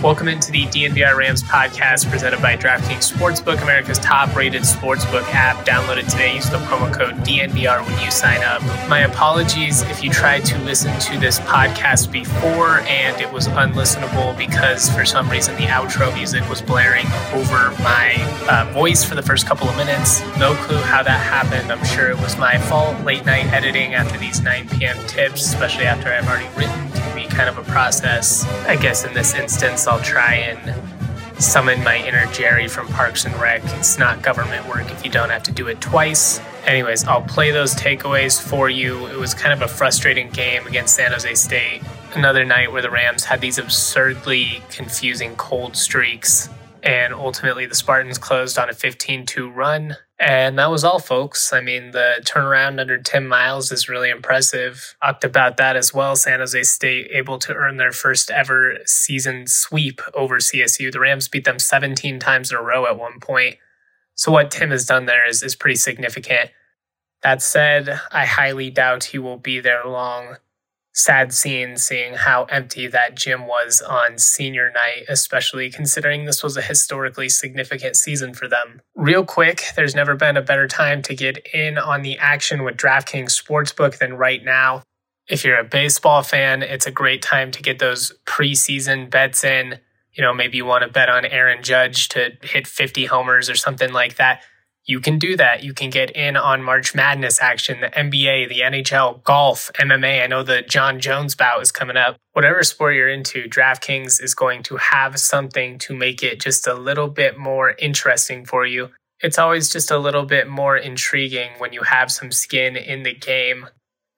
Welcome into the DNVR Rams podcast presented by DraftKings Sportsbook, America's top rated sportsbook app. Download it today. Use the promo code DNVR when you sign up. My apologies if you tried to listen to this podcast before and it was unlistenable because for some reason the outro music was blaring over my uh, voice for the first couple of minutes. No clue how that happened. I'm sure it was my fault. Late night editing after these 9 p.m. tips, especially after I've already written, can be kind of a process. I guess in this instance, I'll try and summon my inner Jerry from Parks and Rec. It's not government work if you don't have to do it twice. Anyways, I'll play those takeaways for you. It was kind of a frustrating game against San Jose State. Another night where the Rams had these absurdly confusing cold streaks, and ultimately the Spartans closed on a 15 2 run. And that was all, folks. I mean, the turnaround under Tim Miles is really impressive. Talked about that as well. San Jose State able to earn their first ever season sweep over CSU. The Rams beat them 17 times in a row at one point. So what Tim has done there is, is pretty significant. That said, I highly doubt he will be there long sad scene seeing how empty that gym was on senior night, especially considering this was a historically significant season for them. Real quick, there's never been a better time to get in on the action with DraftKings Sportsbook than right now. If you're a baseball fan, it's a great time to get those preseason bets in. You know, maybe you want to bet on Aaron Judge to hit 50 homers or something like that you can do that. You can get in on March Madness action, the NBA, the NHL, golf, MMA. I know the Jon Jones bout is coming up. Whatever sport you're into, DraftKings is going to have something to make it just a little bit more interesting for you. It's always just a little bit more intriguing when you have some skin in the game.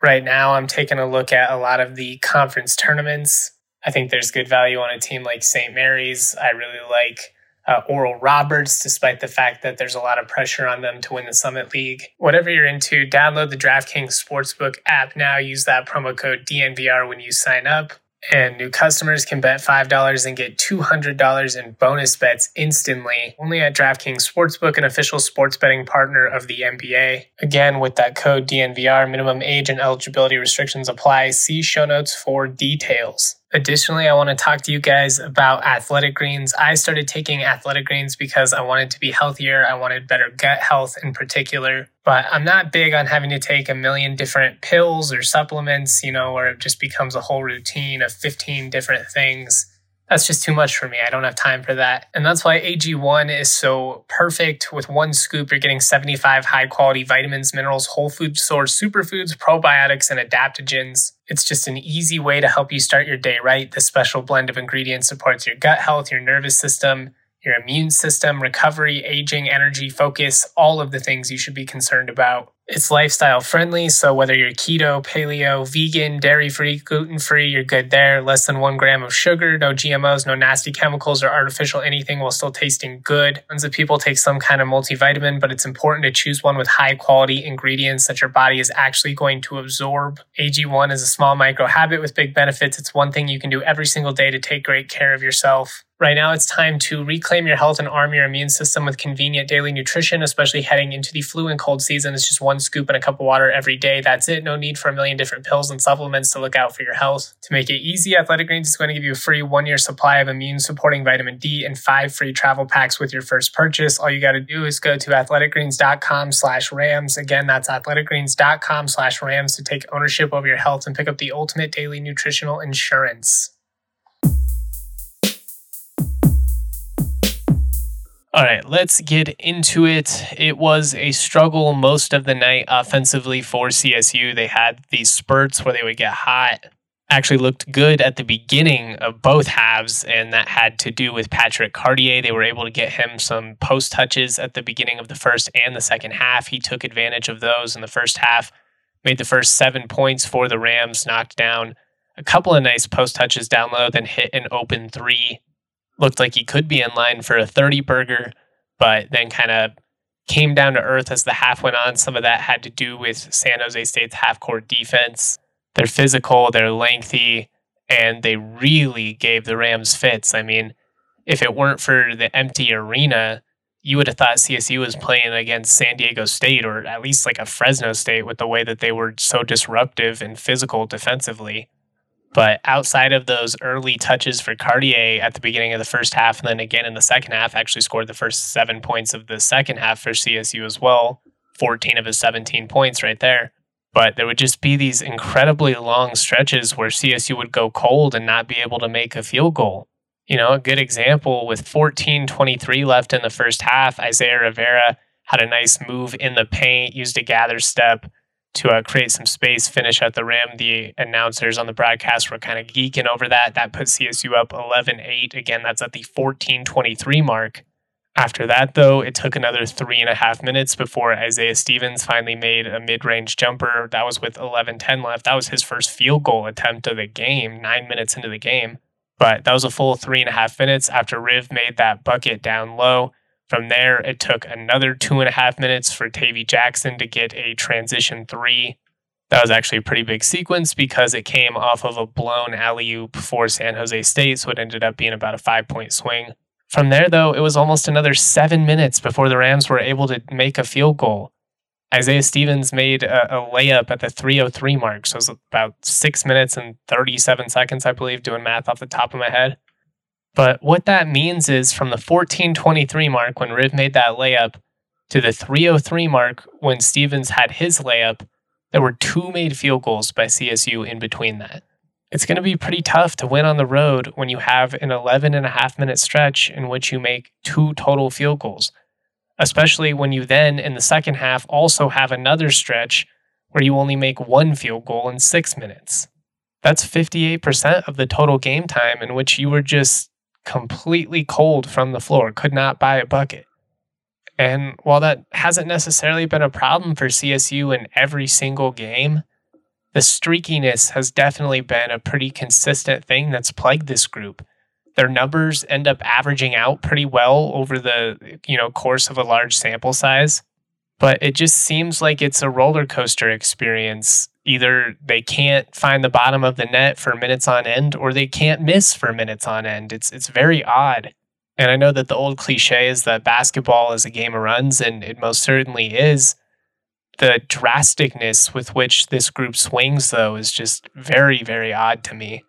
Right now, I'm taking a look at a lot of the conference tournaments. I think there's good value on a team like St. Mary's. I really like uh, Oral Roberts, despite the fact that there's a lot of pressure on them to win the Summit League. Whatever you're into, download the DraftKings Sportsbook app now. Use that promo code DNVR when you sign up. And new customers can bet $5 and get $200 in bonus bets instantly. Only at DraftKings Sportsbook, an official sports betting partner of the NBA. Again, with that code DNVR, minimum age and eligibility restrictions apply. See show notes for details. Additionally, I want to talk to you guys about athletic greens. I started taking athletic greens because I wanted to be healthier. I wanted better gut health in particular. But I'm not big on having to take a million different pills or supplements, you know, where it just becomes a whole routine of 15 different things that's just too much for me. I don't have time for that. And that's why AG1 is so perfect. With one scoop, you're getting 75 high quality vitamins, minerals, whole food source, superfoods, probiotics, and adaptogens. It's just an easy way to help you start your day right. This special blend of ingredients supports your gut health, your nervous system, your immune system, recovery, aging, energy, focus, all of the things you should be concerned about. It's lifestyle friendly, so whether you're keto, paleo, vegan, dairy free, gluten free, you're good there. Less than one gram of sugar, no GMOs, no nasty chemicals or artificial anything while still tasting good. Tons of people take some kind of multivitamin, but it's important to choose one with high quality ingredients that your body is actually going to absorb. AG1 is a small micro habit with big benefits. It's one thing you can do every single day to take great care of yourself. Right now, it's time to reclaim your health and arm your immune system with convenient daily nutrition, especially heading into the flu and cold season. It's just one scoop and a cup of water every day. That's it. No need for a million different pills and supplements to look out for your health. To make it easy, Athletic Greens is going to give you a free one year supply of immune supporting vitamin D and five free travel packs with your first purchase. All you got to do is go to athleticgreens.com slash rams. Again, that's athleticgreens.com slash rams to take ownership over your health and pick up the ultimate daily nutritional insurance. All right, let's get into it. It was a struggle most of the night offensively for CSU. They had these spurts where they would get hot. Actually, looked good at the beginning of both halves, and that had to do with Patrick Cartier. They were able to get him some post touches at the beginning of the first and the second half. He took advantage of those in the first half, made the first seven points for the Rams, knocked down a couple of nice post touches down low, then hit an open three looked like he could be in line for a 30 burger, but then kind of came down to earth as the half went on. Some of that had to do with San Jose State's half court defense. They're physical, they're lengthy, and they really gave the Rams fits. I mean, if it weren't for the empty arena, you would have thought CSU was playing against San Diego State or at least like a Fresno State with the way that they were so disruptive and physical defensively. But outside of those early touches for Cartier at the beginning of the first half, and then again in the second half, actually scored the first seven points of the second half for CSU as well 14 of his 17 points right there. But there would just be these incredibly long stretches where CSU would go cold and not be able to make a field goal. You know, a good example with 14 23 left in the first half, Isaiah Rivera had a nice move in the paint, used a gather step to uh, create some space, finish at the rim. The announcers on the broadcast were kind of geeking over that. That put CSU up 11 8. Again, that's at the 14 23 mark. After that, though, it took another three and a half minutes before Isaiah Stevens finally made a mid range jumper. That was with 11 10 left. That was his first field goal attempt of the game, nine minutes into the game. But that was a full three and a half minutes after Riv made that bucket down low. From there, it took another two and a half minutes for Tavy Jackson to get a transition three. That was actually a pretty big sequence because it came off of a blown alley oop for San Jose State, so it ended up being about a five point swing. From there, though, it was almost another seven minutes before the Rams were able to make a field goal. Isaiah Stevens made a, a, layup at the 303 mark, so it was about six minutes and 37 seconds, I believe, doing math off the top of my head. But what that means is from the 1423 mark when Riv made that layup to the 303 mark when Stevens had his layup, there were two made field goals by CSU in between that. It's going to be pretty tough to win on the road when you have an 11 and a half minute stretch in which you make two total field goals, especially when you then in the second half also have another stretch where you only make one field goal in six minutes. That's 58% of the total game time in which you were just completely cold from the floor, could not buy a bucket. And while that hasn't necessarily been a problem for CSU in every single game, the streakiness has definitely been a pretty consistent thing that's plagued this group. Their numbers end up averaging out pretty well over the, you know, course of a large sample size, but it just seems like it's a roller coaster experience either they can't find the bottom of the net for minutes on end or they can't miss for minutes on end. It's it's very odd. And I know that the old cliche is that basketball is a game of runs, and it most certainly is. The drasticness with which this group swings, though, is just very, very odd to me.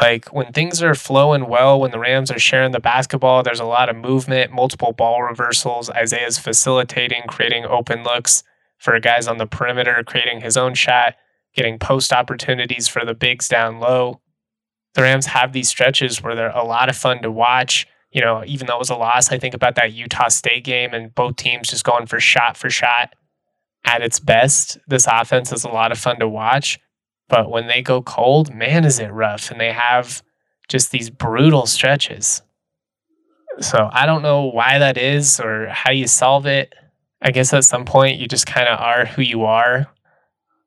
Like when things are flowing well, when the Rams are sharing the basketball, there's a lot of movement, multiple ball reversals. Isaiah's facilitating, creating open looks for guys on the perimeter, creating his own shot getting post opportunities for the bigs down low. The Rams have these stretches where they're a lot of fun to watch. You know, even though it was a loss, I think about that Utah State game and both teams just going for shot for shot at its best. This offense is a lot of fun to watch. But when they go cold, man, is it rough. And they have just these brutal stretches. So I don't know why that is or how you solve it. I guess at some point you just kind of are who you are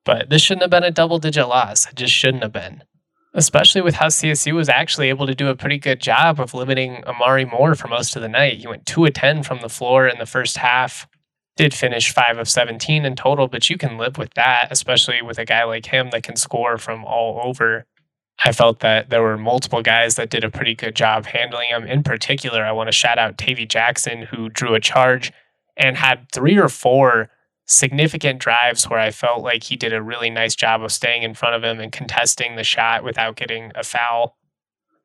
but this shouldn't have been a double digit loss. It just shouldn't have been. Especially with how CSU was actually able to do a pretty good job of limiting Omari Moore for most of the night. He went 2 of 10 from the floor in the first half. Did finish 5 of 17 in total, but you can live with that, especially with a guy like him that can score from all over. I felt that there were multiple guys that did a pretty good job handling him. In particular, I want to shout out Tavy Jackson, who drew a charge and had three or four significant drives where I felt like he did a really nice job of staying in front of him and contesting the shot without getting a foul.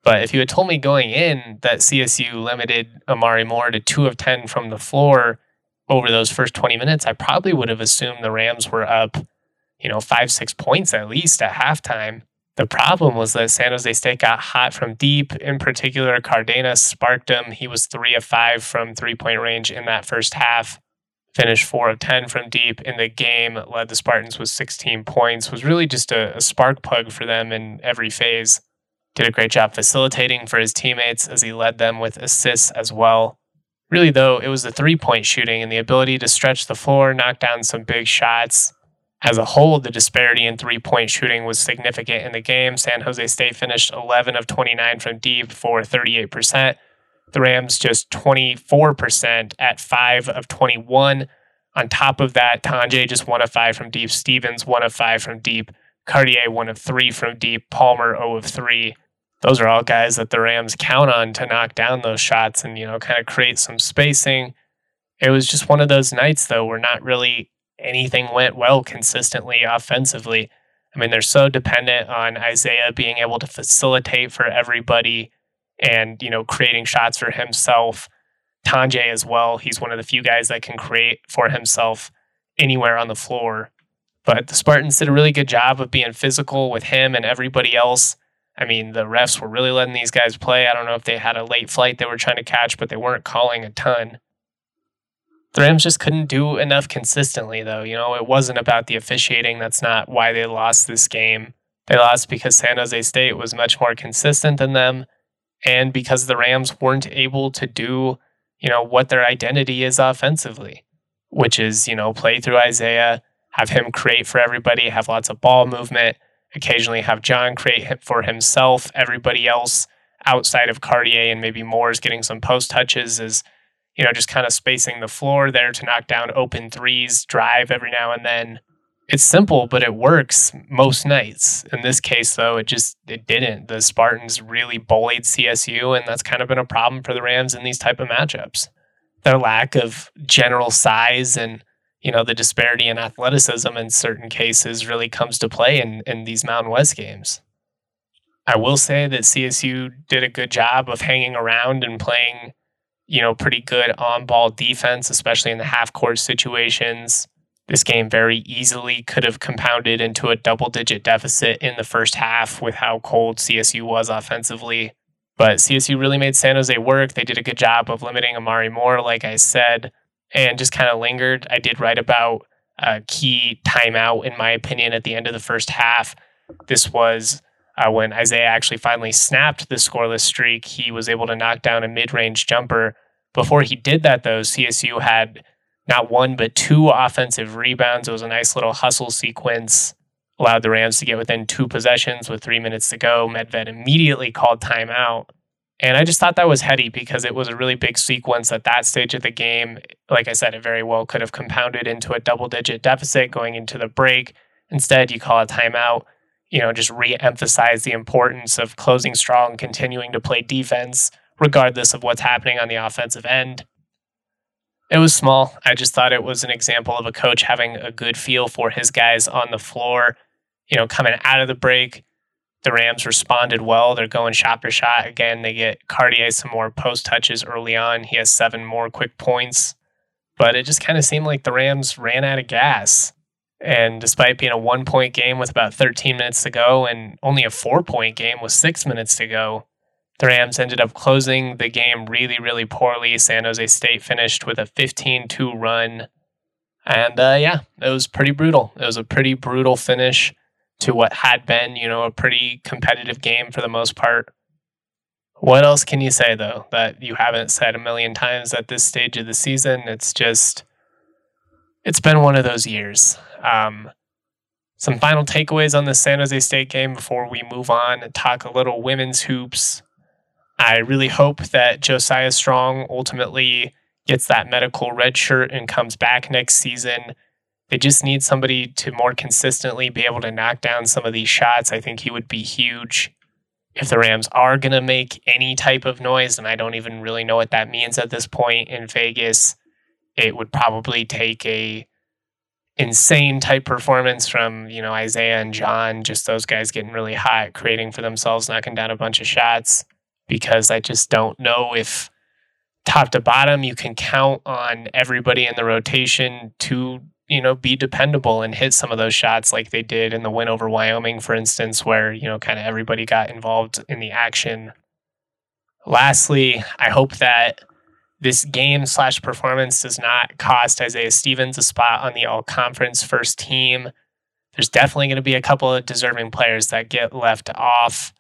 But if you had told me going in that CSU limited Omari Moore to two of 10 from the floor over those first 20 minutes, I probably would have assumed the Rams were up, you know, five, six points at least at halftime. The problem was that San Jose State got hot from deep. In particular, Cardenas sparked him. He was three of five from three point range in that first half. Finished four of 10 from deep in the game, led the Spartans with 16 points, was really just a, a spark plug for them in every phase. Did a great job facilitating for his teammates as he led them with assists as well. Really, though, it was the three point shooting and the ability to stretch the floor, knock down some big shots, as a whole, the disparity in three point shooting was significant in the game. San Jose State finished 11 of 29 from deep for 38%. The Rams just 24% at 5 of 21. On top of that, Tonje just 1 of 5 from deep. Stevens 1 of 5 from deep. Cartier 1 of 3 from deep. Palmer 0 of 3. Those are all guys that the Rams count on to knock down those shots and, you know, kind of create some spacing. It was just one of those nights, though, where not really anything went well consistently offensively. I mean, they're so dependent on Isaiah being able to facilitate for everybody and, you know, creating shots for himself. Tonje as well. He's one of the few guys that can create for himself anywhere on the floor. But the Spartans did a really good job of being physical with him and everybody else. I mean, the refs were really letting these guys play. I don't know if they had a late flight they were trying to catch, but they weren't calling a ton. The Rams just couldn't do enough consistently, though. You know, it wasn't about the officiating. That's not why they lost this game. They lost because San Jose State was much more consistent than them, and because the Rams weren't able to do, you know, what their identity is offensively, which is, you know, play through Isaiah, have him create for everybody, have lots of ball movement, occasionally have John create for himself. Everybody else outside of Cartier and maybe Moore's getting some post touches is you know, just kind of spacing the floor there to knock down open threes, drive every now and then. It's simple, but it works most nights. In this case, though, it just it didn't. The Spartans really bullied CSU, and that's kind of been a problem for the Rams in these type of matchups. Their lack of general size and you know the disparity in athleticism in certain cases really comes to play in in these Mountain West games. I will say that CSU did a good job of hanging around and playing you know, pretty good on ball defense, especially in the half court situations. This game very easily could have compounded into a double digit deficit in the first half with how cold CSU was offensively. But CSU really made San Jose work. They did a good job of limiting Omari Moore, like I said, and just kind of lingered. I did write about a key timeout, in my opinion, at the end of the first half. This was uh, when Isaiah actually finally snapped the scoreless streak. He was able to knock down a mid range jumper before he did that, though, CSU had not one, but two offensive rebounds. It was a nice little hustle sequence, allowed the Rams to get within two possessions with three minutes to go. Medved immediately called timeout. And I just thought that was heady because it was a really big sequence at that stage of the game. Like I said, it very well could have compounded into a double digit deficit going into the break. Instead, you call a timeout, you know, just re emphasize the importance of closing strong, continuing to play defense regardless of what's happening on the offensive end. It was small. I just thought it was an example of a coach having a good feel for his guys on the floor. You know, coming out of the break, the Rams responded well. They're going shot for shot. Again, they get Cartier some more post touches early on. He has seven more quick points. But it just kind of seemed like the Rams ran out of gas. And despite being a one point game with about 13 minutes to go and only a four point game with six minutes to go, the Rams ended up closing the game really, really poorly. San Jose State finished with a 15 2 run. And uh, yeah, it was pretty brutal. It was a pretty brutal finish to what had been, you know, a pretty competitive game for the most part. What else can you say, though, that you haven't said a million times at this stage of the season? It's just, it's been one of those years. Um, some final takeaways on the San Jose State game before we move on and talk a little women's hoops. I really hope that Josiah Strong ultimately gets that medical red shirt and comes back next season. They just need somebody to more consistently be able to knock down some of these shots. I think he would be huge. if the Rams are going to make any type of noise, and I don't even really know what that means at this point in Vegas, it would probably take a insane type performance from, you know, Isaiah and John, just those guys getting really hot, creating for themselves, knocking down a bunch of shots, because I just don't know if top to bottom you can count on everybody in the rotation to you know, be dependable and hit some of those shots like they did in the win over Wyoming, for instance, where, you know, kind of everybody got involved in the action. Lastly, I hope that this game slash performance does not cost Isaiah Stevens a spot on the all conference first team. There's definitely going to be a couple of deserving players that get left off.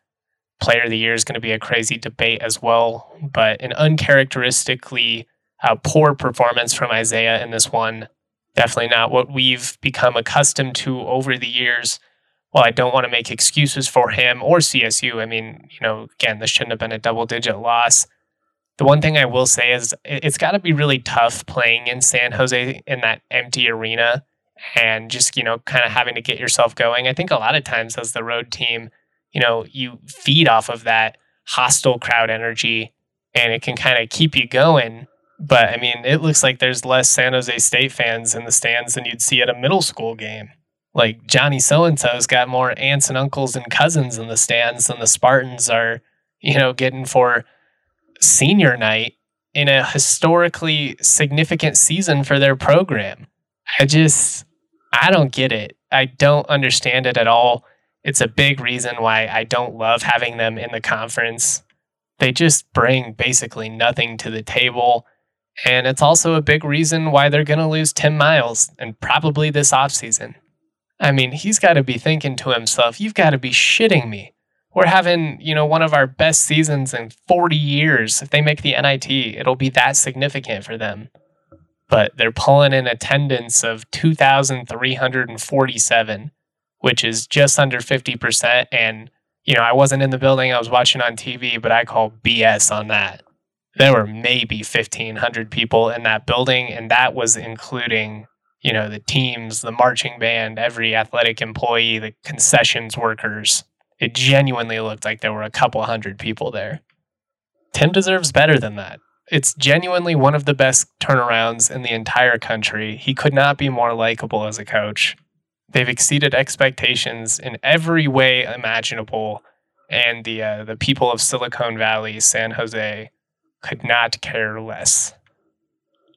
Player of the year is going to be a crazy debate as well, but an uncharacteristically uh, poor performance from Isaiah in this one definitely not what we've become accustomed to over the years. Well, I don't want to make excuses for him or CSU. I mean, you know, again, this shouldn't have been a double digit loss. The one thing I will say is it's got to be really tough playing in San Jose in that empty arena and just, you know, kind of having to get yourself going. I think a lot of times as the road team, you know, you feed off of that hostile crowd energy and it can kind of keep you going. But I mean, it looks like there's less San Jose State fans in the stands than you'd see at a middle school game. Like Johnny so and so's got more aunts and uncles and cousins in the stands than the Spartans are, you know, getting for senior night in a historically significant season for their program. I just, I don't get it. I don't understand it at all. It's a big reason why I don't love having them in the conference. They just bring basically nothing to the table. And it's also a big reason why they're going to lose Tim Miles and probably this offseason. I mean, he's got to be thinking to himself, you've got to be shitting me. We're having, you know, one of our best seasons in 40 years. If they make the NIT, it'll be that significant for them. But they're pulling in attendance of 2,347, which is just under 50%. And, you know, I wasn't in the building, I was watching on TV, but I call BS on that. There were maybe 1500 people in that building and that was including you know the teams the marching band every athletic employee the concessions workers. It genuinely looked like there were a couple hundred people there. Tim deserves better than that. It's genuinely one of the best turnarounds in the entire country. He could not be more likable as a coach they've exceeded expectations in every way imaginable and the uh, the people of silicon valley san jose could not care less.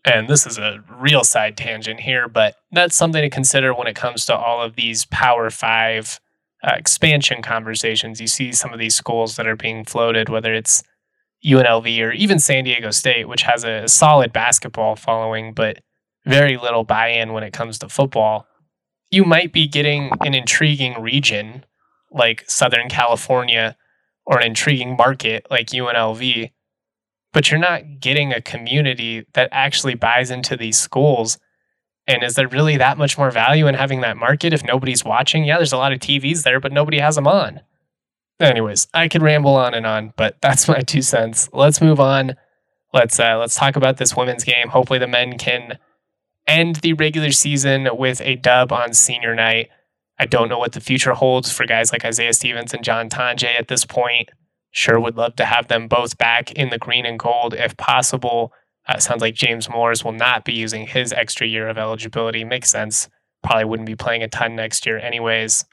And this is a real side tangent here, but that's something to consider when it comes to all of these Power Five uh, expansion conversations. You see some of these schools that are being floated, whether it's UNLV or even San Diego State, which has a solid basketball following, but very little buy in when it comes to football. You might be getting an intriguing region like Southern California or an intriguing market like UNLV but you're not getting a community that actually buys into these schools. And is there really that much more value in having that market if nobody's watching? Yeah, there's a lot of TVs there, but nobody has them on. Anyways, I could ramble on and on, but that's my two cents. Let's move on. Let's uh, let's talk about this women's game. Hopefully, the men can end the regular season with a dub on senior night. I don't know what the future holds for guys like Isaiah Stevens and John Tonje at this point. Sure would love to have them both back in the green and gold if possible. Uh, sounds like James Moors will not be using his extra year of eligibility. Makes sense. Probably wouldn't be playing a ton next year, anyways.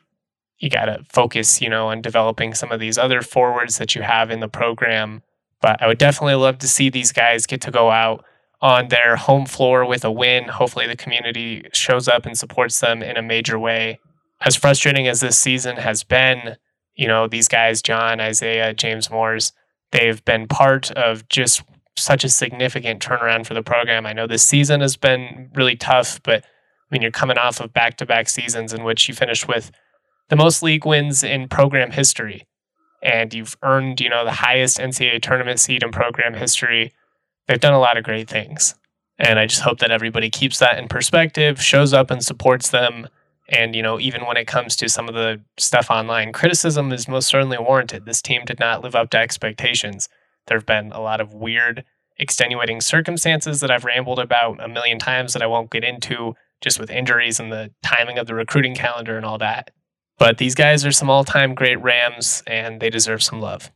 You got to focus, you know, on developing some of these other forwards that you have in the program. But I would definitely love to see these guys get to go out on their home floor with a win. Hopefully, the community shows up and supports them in a major way. As frustrating as this season has been, you know, these guys, John, Isaiah, James Moors, they've been part of just such a significant turnaround for the program. I know this season has been really tough, but I mean, you're coming off of back to back seasons in which you finished with the most league wins in program history. And you've earned, you know, the highest NCAA tournament seed in program history. They've done a lot of great things. And I just hope that everybody keeps that in perspective, shows up and supports them, and, you know, even when it comes to some of the stuff online, criticism is most certainly warranted. This team did not live up to expectations. There have been a lot of weird, extenuating circumstances that I've rambled about a million times that I won't get into, just with injuries and the timing of the recruiting calendar and all that. But these guys are some all time great Rams, and they deserve some love.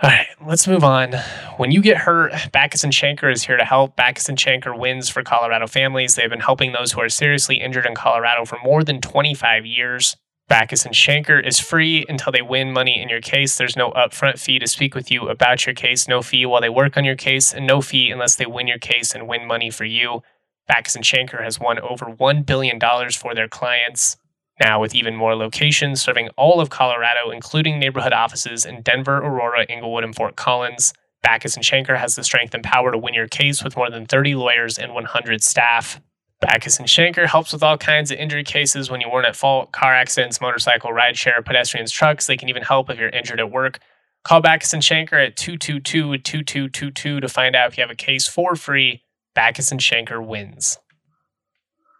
All right, let's move on. When you get hurt, Bachus and Schanker is here to help. Bachus and Schanker wins for Colorado families. They've been helping those who are seriously injured in Colorado for more than 25 years. Bachus and Schanker is free until they win money in your case. There's no upfront fee to speak with you about your case, no fee while they work on your case, and no fee unless they win your case and win money for you. Bachus and Schanker has won over $1 billion for their clients. Now, with even more locations serving all of Colorado, including neighborhood offices in Denver, Aurora, Englewood, and Fort Collins, Bachus and Schanker has the strength and power to win your case with more than 30 lawyers and 100 staff. Bachus and Schanker helps with all kinds of injury cases when you weren't at fault car accidents, motorcycle, rideshare, pedestrians, trucks. They can even help if you're injured at work. Call Bachus and Schanker at 222 2222 to find out if you have a case for free. Bachus and Schanker wins.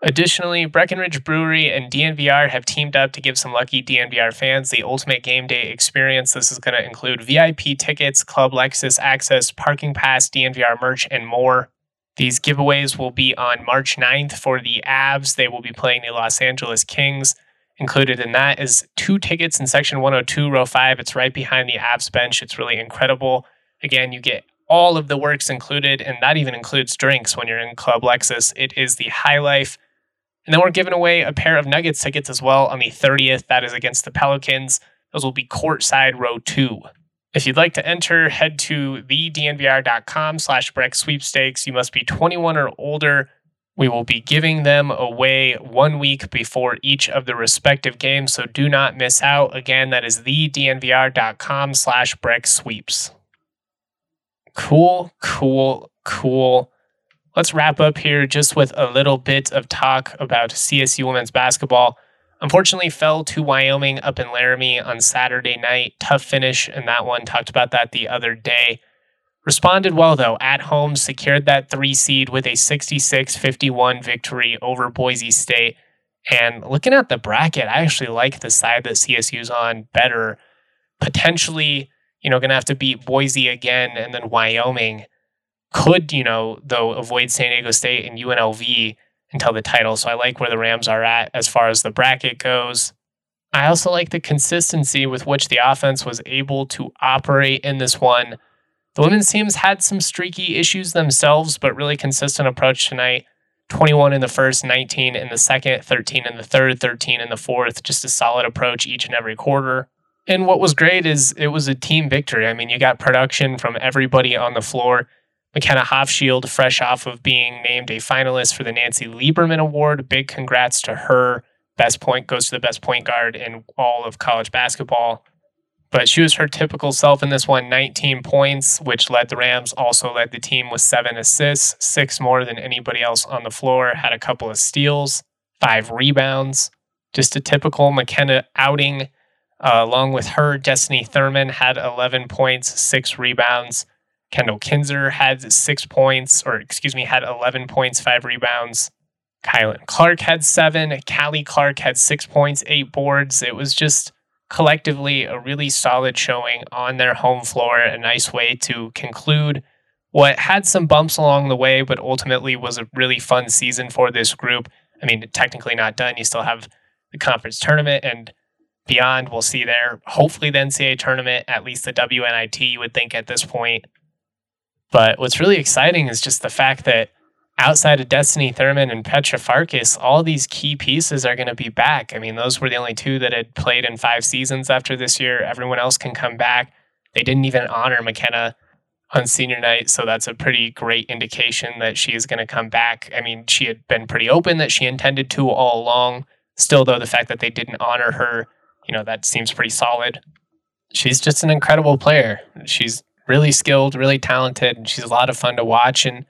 Additionally, Breckenridge Brewery and DNVR have teamed up to give some lucky DNVR fans the ultimate game day experience. This is going to include VIP tickets, Club Lexus access, parking pass, DNVR merch, and more. These giveaways will be on March 9th for the Avs. They will be playing the Los Angeles Kings. Included in that is two tickets in section 102, row 5. It's right behind the Avs bench. It's really incredible. Again, you get all of the works included, and that even includes drinks when you're in Club Lexus. It is the high life and then we're giving away a pair of Nuggets tickets as well on the 30th. That is against the Pelicans. Those will be courtside row two. If you'd like to enter, head to thednvr.com slash Breck sweepstakes. You must be 21 or older. We will be giving them away one week before each of the respective games, so do not miss out. Again, that is thednvr.com slash Breck sweeps. Cool, cool, cool let's wrap up here just with a little bit of talk about CSU women's basketball. Unfortunately, fell to Wyoming up in Laramie on Saturday night. Tough finish in that one. Talked about that the other day. Responded well, though, at home, secured that three seed with a 66 51 victory over Boise State. And looking at the bracket, I actually like the side that CSU's on better. Potentially, you know, going to have to beat Boise again and then Wyoming could, you know, though avoid San Diego State and UNLV until the title. So I like where the Rams are at as far as the bracket goes. I also like the consistency with which the offense was able to operate in this one. The women's teams had some streaky issues themselves, but really consistent approach tonight. 21 in the first, 19 in the second, 13 in the third, 13 in the fourth. Just a solid approach each and every quarter. And what was great is it was a team victory. I mean, you got production from everybody on the floor. McKenna Hofschild, fresh off of being named a finalist for the Nancy Lieberman Award. Big congrats to her. Best point goes to the best point guard in all of college basketball. But she was her typical self in this one 19 points, which led the Rams, also led the team with seven assists, six more than anybody else on the floor, had a couple of steals, five rebounds. Just a typical McKenna outing. Uh, along with her, Destiny Thurman had 11 points, six rebounds. Kendall Kinzer had six points, or excuse me, had 11 points, five rebounds. Kylan Clark had seven. Callie Clark had six points, eight boards. It was just collectively a really solid showing on their home floor. A nice way to conclude what had some bumps along the way, but ultimately was a really fun season for this group. I mean, technically not done. You still have the conference tournament and beyond. We'll see there. Hopefully, the NCAA tournament, at least the WNIT, you would think at this point. But what's really exciting is just the fact that outside of Destiny Thurman and Petra Farkas, all these key pieces are going to be back. I mean, those were the only two that had played in five seasons after this year. Everyone else can come back. They didn't even honor McKenna on senior night, so that's a pretty great indication that she is going to come back. I mean, she had been pretty open that she intended to all along. Still, though, the fact that they didn't honor her, you know, that seems pretty solid. She's just an incredible player. She's really skilled, really talented, and she's a lot of fun to watch. And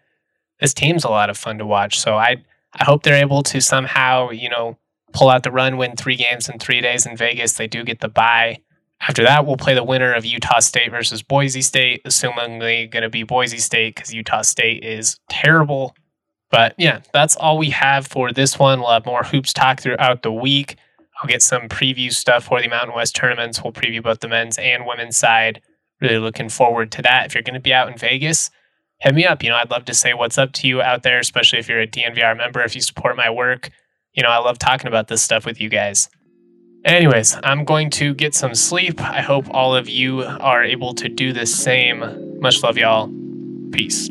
this team's a lot of fun to watch. So I I hope they're able to somehow, you know, pull out the run, win three games in three days in Vegas. They do get the bye. After that, we'll play the winner of Utah State versus Boise State, assumingly going to be Boise State because Utah State is terrible. But yeah, that's all we have for this one. We'll have more hoops talk throughout the week. I'll get some preview stuff for the Mountain West tournaments. We'll preview both the men's and women's side really looking forward to that. If you're going to be out in Vegas, hit me up. You know, I'd love to say what's up to you out there, especially if you're a DNVR member, if you support my work. You know, I love talking about this stuff with you guys. Anyways, I'm going to get some sleep. I hope all of you are able to do the same. Much love, y'all. Peace.